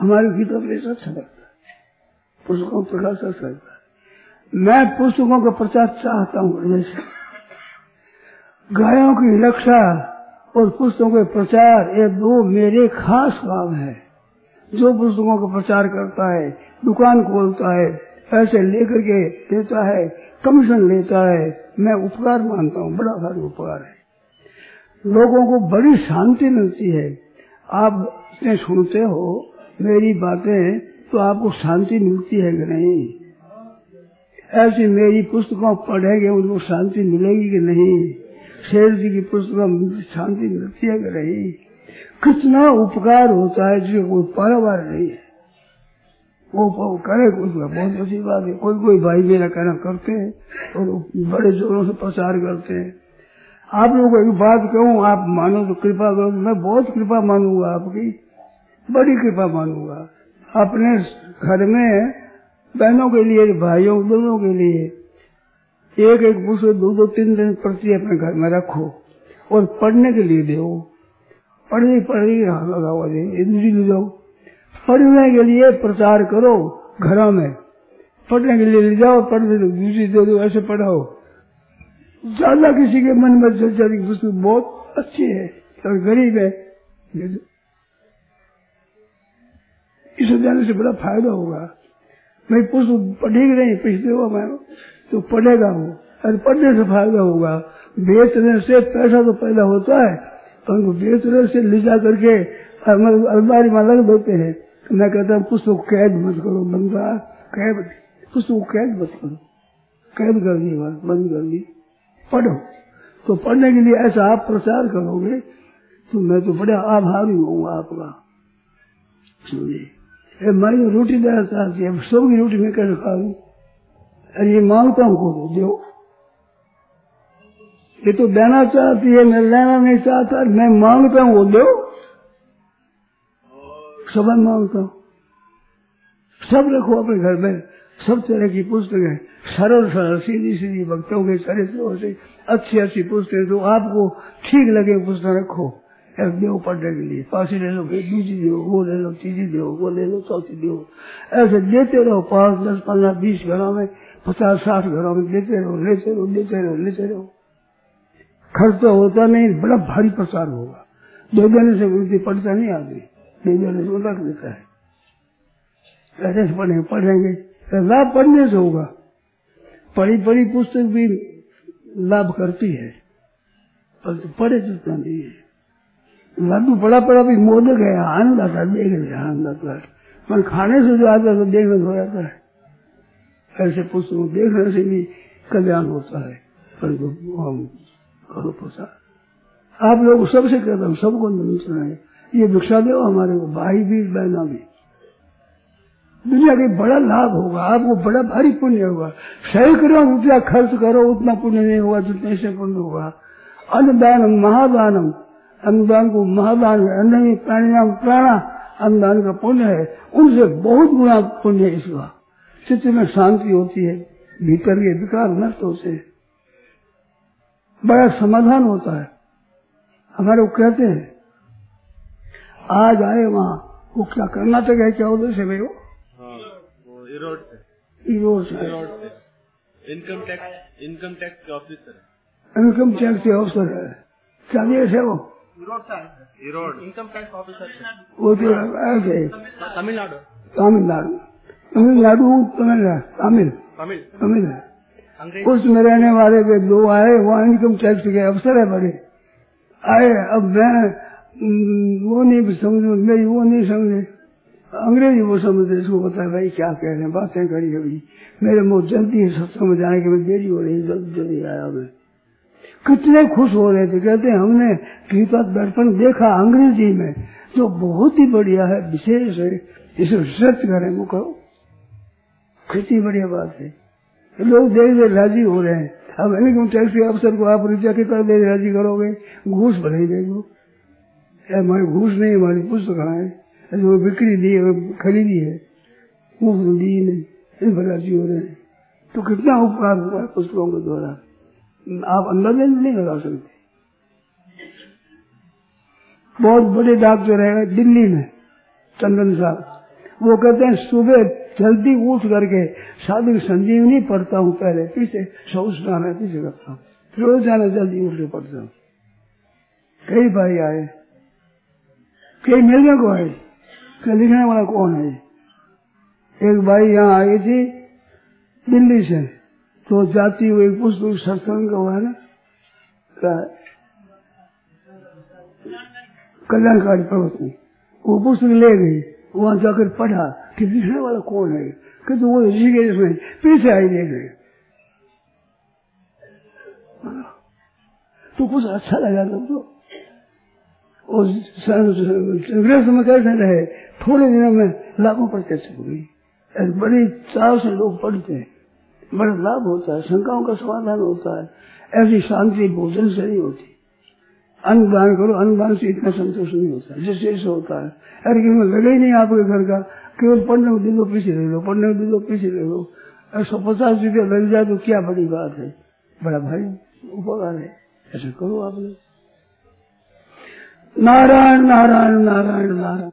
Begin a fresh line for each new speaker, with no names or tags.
हमारे गीता प्रेस अच्छा लगता है। पुस्तकों प्रकाश अच्छा लगता है। मैं पुस्तकों का प्रचार चाहता हूँ गायों की रक्षा और पुस्तकों के प्रचार ये दो मेरे खास काम है। जो पुस्तकों का प्रचार करता है, दुकान खोलता है, पैसे लेकर के देता है, कमीशन लेता है, मैं उपकार मानता हूँ, बड़ा भारी उपकार है। लोगों को बड़ी शांति मिलती है। आप सुनते हो मेरी बातें तो आपको शांति मिलती है कि नहीं? ऐसी मेरी पुस्तकों पढ़ेंगे उनको शांति मिलेगी कि नहीं? शेर जी की पुस्तकों शांति मिलती है कि नहीं? कितना उपकार होता है जिसका कोई पारावार नहीं है। वो, करे उसका बहुत अच्छी बात है। कोई कोई भाई मेरा कहना करते हैं और बड़े जोरों से प्रचार करते हैं। आप लोगों को एक बात कहूँ आप मानो तो कृपा करो मैं बहुत कृपा मानूँगा आपकी। बड़ी कृपा मानूँगा। अपने घर में बहनों के लिए, भाइयों दोनों के लिए एक एक पुस्तक दो दो तीन दिन प्रति अपने घर में रखो और पढ़ने के लिए दो। पढ़ी पढ़ी लगाओ दूसरी ले जाओ। पढ़ने के लिए प्रचार करो घरों में। पढ़ने के लिए ले जाओ, पढ़ने दूसरी दे दो, ऐसे पढ़ाओ। ज़्यादा किसी के मन में बहुत अच्छी है, और गरीब है। इसे जाने से बड़ा फ़ायदा होगा। मैं पुष्प पढ़ेगी नहीं पिछले हुआ मैं तो पढ़ेगा वो। और पढ़ने से फ़ायदा होगा, बेचने से पैसा तो पैदा होता है, परंतु बेचने से ले जा करके अलमारी में लग देते हैं तो मैं कहता हूँ पुस्तक कैद मत करो, बंदा कैद पुस्तक कैद मत करो। कैद कर दी बात बंद कर दी पढ़ो। तो पढ़ने के लिए ऐसा आप प्रचार करोगे तो मैं तो बड़ा आभारी हूँ आपका। सुनिए। मैं रोटी देना चाहती है सब की रोटी मैं खा लू अरे, ये माँगता हूँ को दो? ये तो देना चाहती है, मैं लेना नहीं चाहता, मैं माँगता हूँ वो दो? सब माँगता हूँ सब रखो अपने घर में, सब तरह की पुस्तकें सरल सरल, सीधी सीधी भक्तों के चरित्रों से अच्छी अच्छी पुस्तकें जो आपको ठीक लगे पुस्तक रखो। दो पढ़ने के लिए पासी ले लो, फिर दूसरी दो, वो ले लो, तीसरी दो, वो ले लो, चौथी दो। ऐसे देते रहो, पाँच, दस, पंद्रह, बीस घरों में, पचास, साठ घरों में देते रहो, लेते रहो लेते रहो लेते रहो। खर्च तो होता नहीं, बड़ा भारी प्रसार होगा। दो देने से वृद्धि पढ़ता नहीं आदमी। दो देने से रख देता है। ऐसे पढ़ेंगे पढ़ेंगे। लाभ पढ़ने से होगा। पढ़ी पढ़ी पुस्तक भी लाभ करती है। पर तो पढ़े जितना नहीं है। लड्डू बड़ा पड़ा भी मोदक है आनंद आता है देख रहे आनंद आता है पर खाने से जो आता है तो देखने हो जाता है। ऐसे पुस्तकों देखने से भी कल्याण होता है। परंतु हम करो प्रसार आप लोग सबसे कहता हूँ, सबको नमस्कार है। ये भिक्षा दो हमारे को भाई भी, बहना भी। दुनिया के बड़ा लाभ होगा, आपको बड़ा भारी पुण्य होगा। सैकड़ों रुपया खर्च करो, उतना पुण्य नहीं होगा, जितना से पुण्य होगा। अन्नदानम, महादानम। अन्नदान को महादान है अन्न प्राणायाम प्राणा अनुदान का पुण्य है। उनसे बहुत गुना पुण्य है इसका। चित्त में शांति होती है भीतर के विकार नष्ट होते हैं। बड़ा समाधान होता है। हमारे वो कहते हैं आज आए वहाँ वो क्या कर्नाटक है क्या उधर से भाई वो?
रोड से। इनकम टैक्स इनकम टैक्स के ऑफिसर
इनकम टैक्स के ऑफिसर है। क्या देश है वो?
इनकम टैक्स ऑफिसर
वो तो ऐसे
तमिलनाडु
तमिलनाडु तमिलनाडु। तमिलनाडु तमिल
तमिल।
तमिल. उसमें रहने वाले के दो आए वहाँ इनकम टैक्स के अफसर है बड़े। आए अब मैं हम्म, वो नहीं समझू मेरी वो नहीं समझे। अंग्रेज़ी वो समझते इसको पता है भाई क्या कह रहे हैं बातें करी अभी मेरे मुँह जल्दी में जाने के में देरी हो रही जल्दी जल्दी आया मैं। कितने खुश हो रहे थे। कहते हैं, हमने गीता दर्पण देखा अंग्रेज़ी में। जो बहुत ही बढ़िया है, विशेष है, इसे रिसर्च करें, वो कितनी बढ़िया बात है। लोग देख देख राज़ी हो रहे हैं। अब टैक्स के अफसर को आप रुपया कितना दे राज़ी करोगे। घूस भले देंगे हमारी घूस नहीं, हमारी पुस्तक है? जो बिक्री दी है, खरीदी है मुफ़्त दी नहीं। इन पर राज़ी हो रहे हैं। तो कितना उपकार हुआ है पुस्तकों के द्वारा। आप अंदाज़ा नहीं लगा सकते। बहुत बड़े डॉक्टर है, दिल्ली में, चंदन साहब। वो कहते हैं, सुबह जल्दी उठ करके साधु संजीवनी पढ़ता हूँ पहले पीछे सौ है पीछे करता हूँ रोज जाना जल्दी उठ के पढ़ता हूँ। कई भाई आए। कई मिलने को आए लिखने वाला कौन है? एक भाई यहाँ आई थी, दिल्ली से। तो जाती हुई पुस्तक सत्संग हुआ है? कल्याणकारी पर्वत में वो पुस्तक ले गई वहाँ जाकर पढ़ा कि लिखने वाला कौन है? कि तो वो ऋषिकेश में पीछे आई ले गए तो कुछ अच्छा लगा तो। गृहस्थ में कैसे रहे, थोड़े दिनों में लाखों पर कैसे हो गई। बड़ी चाव से लोग पढ़ते हैं। बड़ा लाभ होता है, शंकाओं का समाधान होता है। ऐसी शांति भोजन से नहीं होती। अन्नदान करो, अन्नदान से इतना संतोष नहीं होता जिससे ऐसा होता है। अरे किसी लगे ही नहीं आपके घर का, केवल पढ़ने को दे दो पीछे ले लो पढ़ने को दे दो पीछे ले लो। सौ पचास रुपया लग जाए तो क्या बड़ी बात है? बड़ा भाई उपकार है। ऐसा करो आपने। नारायण नारायण नारायण नारायण।